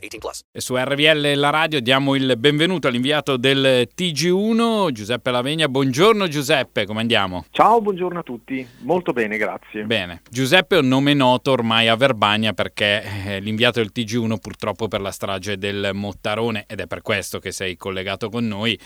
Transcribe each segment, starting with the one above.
18 plus. E su RVL La Radio diamo il benvenuto all'inviato del TG1, Giuseppe Lavegna. Buongiorno Giuseppe, come andiamo? Ciao, buongiorno a tutti. Molto bene, grazie. Bene. Giuseppe è un nome noto ormai a Verbania perché è l'inviato del TG1 purtroppo per la strage del Mottarone ed è per questo che sei collegato con noi.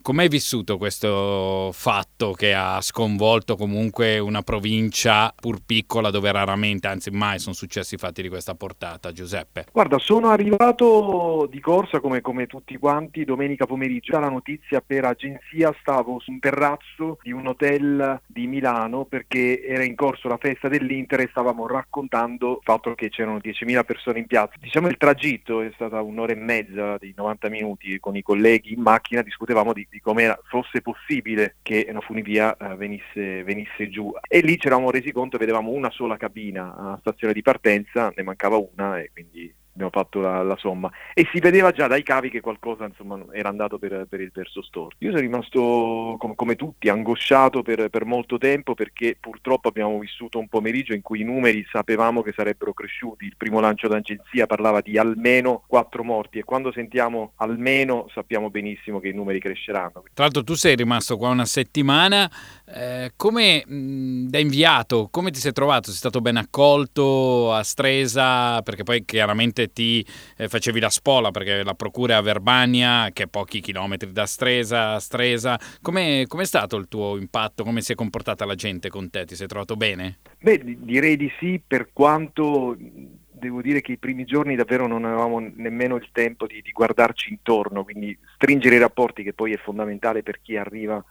Com'è vissuto questo fatto che ha sconvolto comunque una provincia pur piccola dove raramente, anzi mai, sono successi fatti di questa portata, Giuseppe? Guarda, sono arrivato di corsa come, come tutti quanti domenica pomeriggio. La notizia per agenzia stavo su un terrazzo di un hotel di Milano perché era in corso la festa dell'Inter e stavamo raccontando il fatto che c'erano 10.000 persone in piazza. Diciamo il tragitto è stata un'ora e mezza di 90 minuti con i colleghi in macchina, discutevamo di, di come fosse possibile che una funivia eh, venisse, venisse, giù. E lì ci eravamo resi conto, vedevamo una sola cabina a stazione di partenza, ne mancava una e quindi abbiamo fatto la, la, somma e si vedeva già dai cavi che qualcosa insomma, era andato per, per, il verso storto. Io sono rimasto com- come tutti angosciato per, per, molto tempo perché purtroppo abbiamo vissuto un pomeriggio in cui i numeri sapevamo che sarebbero cresciuti, il primo lancio d'agenzia parlava di almeno 4 morti e quando sentiamo almeno sappiamo benissimo che i numeri cresceranno. Tra l'altro tu sei rimasto qua una settimana, eh, come mh, da inviato, come ti sei trovato? Sei stato ben accolto a Stresa perché poi chiaramente ti eh, facevi la spola perché la procura è a Verbania, che è pochi chilometri da Stresa, Stresa. Come è stato il tuo impatto? Come si è comportata la gente con te? Ti sei trovato bene? Beh, direi di sì, per quanto devo dire che i primi giorni davvero non avevamo nemmeno il tempo di, di guardarci intorno, quindi stringere i rapporti che poi è fondamentale per chi arriva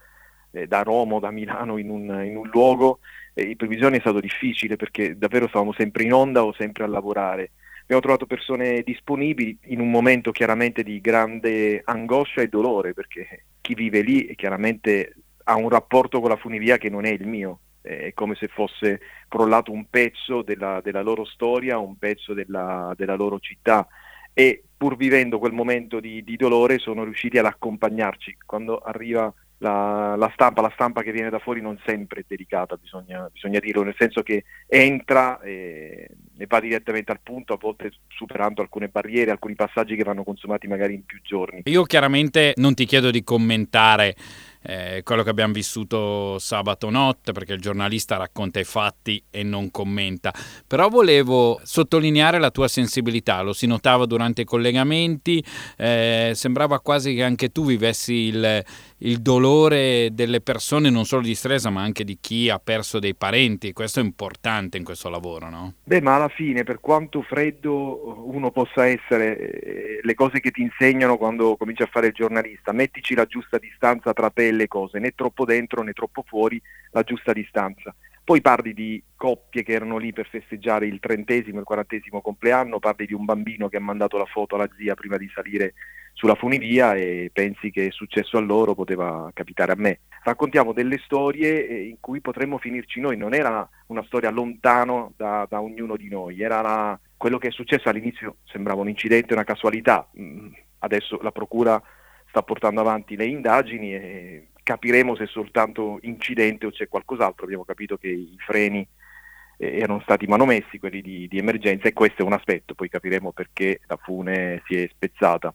eh, da Roma o da Milano in un, in un luogo, eh, i primi giorni è stato difficile perché davvero stavamo sempre in onda o sempre a lavorare abbiamo trovato persone disponibili in un momento chiaramente di grande angoscia e dolore, perché chi vive lì chiaramente ha un rapporto con la funivia che non è il mio, è come se fosse crollato un pezzo della, della loro storia, un pezzo della, della, loro città e pur vivendo quel momento di, di dolore sono riusciti ad accompagnarci. Quando arriva la, la, stampa, la stampa che viene da fuori non sempre è delicata, bisogna, bisogna dirlo, nel senso che entra e, va direttamente al punto, a volte superando alcune barriere, alcuni passaggi che vanno consumati magari in più giorni. Io chiaramente non ti chiedo di commentare eh, quello che abbiamo vissuto sabato notte, perché il giornalista racconta i fatti e non commenta. Però volevo sottolineare la tua sensibilità, lo si notava durante i collegamenti, eh, sembrava quasi che anche tu vivessi il, il dolore delle persone, non solo di Stresa, ma anche di chi ha perso dei parenti. Questo è importante in questo lavoro, no? Beh, ma alla fine, per quanto freddo uno possa essere, eh, le cose che ti insegnano quando cominci a fare il giornalista, mettici la giusta distanza tra te e le cose, né troppo dentro né troppo fuori, la giusta distanza. Poi parli di coppie che erano lì per festeggiare il trentesimo il quarantesimo compleanno, parli di un bambino che ha mandato la foto alla zia prima di salire sulla funivia e pensi che è successo a loro poteva capitare a me. Raccontiamo delle storie eh, in cui potremmo finirci noi, non era una storia lontano da, da ognuno di noi, era la, quello che è successo all'inizio. Sembrava un incidente, una casualità, mm, adesso la Procura sta portando avanti le indagini e capiremo se è soltanto incidente o c'è qualcos'altro, abbiamo capito che i freni eh, erano stati manomessi, quelli di, di emergenza e questo è un aspetto, poi capiremo perché la fune si è spezzata.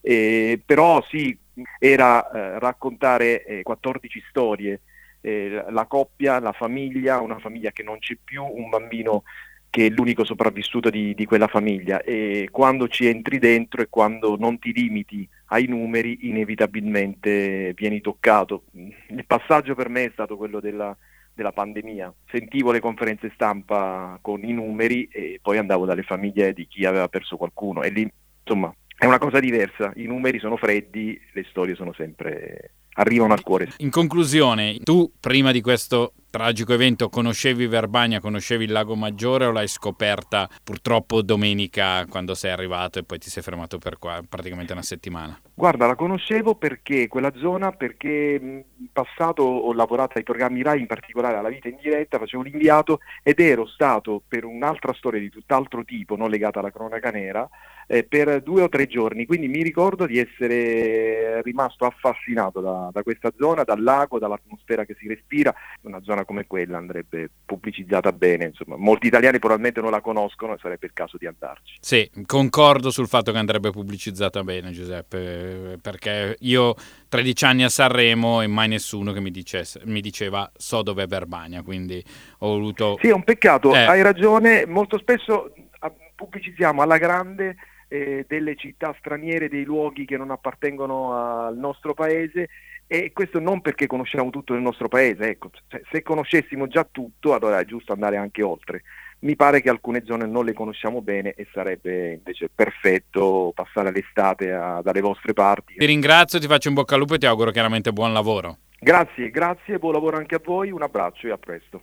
Eh, però sì, era eh, raccontare eh, 14 storie, eh, la coppia, la famiglia, una famiglia che non c'è più, un bambino che è l'unico sopravvissuto di, di, quella famiglia. E quando ci entri dentro e quando non ti limiti ai numeri inevitabilmente vieni toccato. Il passaggio per me è stato quello della, della pandemia, sentivo le conferenze stampa con i numeri e poi andavo dalle famiglie di chi aveva perso qualcuno. E lì insomma è una cosa diversa, i numeri sono freddi, le storie sono sempre arrivano al cuore. In conclusione, tu prima di questo tragico evento, conoscevi Verbania, conoscevi il Lago Maggiore o l'hai scoperta purtroppo domenica quando sei arrivato e poi ti sei fermato per qua praticamente una settimana? Guarda, la conoscevo perché quella zona, perché in passato ho lavorato ai programmi RAI, in particolare alla vita in diretta, facevo l'inviato ed ero stato per un'altra storia di tutt'altro tipo, non legata alla cronaca nera, eh, per due o tre giorni, quindi mi ricordo di essere rimasto affascinato da, da questa zona, dal lago, dall'atmosfera che si respira, una zona come quella andrebbe pubblicizzata bene, insomma, molti italiani probabilmente non la conoscono e sarebbe il caso di andarci. Sì, concordo sul fatto che andrebbe pubblicizzata bene Giuseppe perché io 13 anni a Sanremo e mai nessuno che mi, dicesse, mi diceva so dove è Verbania, quindi ho voluto... Sì, è un peccato, eh. hai ragione, molto spesso ah, pubblicizziamo alla grande eh, delle città straniere, dei luoghi che non appartengono al nostro paese e questo non perché conosciamo tutto nel nostro paese, ecco, cioè, se conoscessimo già tutto allora è giusto andare anche oltre mi pare che alcune zone non le conosciamo bene e sarebbe invece perfetto passare l'estate a, dalle vostre parti. Ti ringrazio, ti faccio un bocca al lupo e ti auguro chiaramente buon lavoro. Grazie, grazie, buon lavoro anche a voi, un abbraccio e a presto.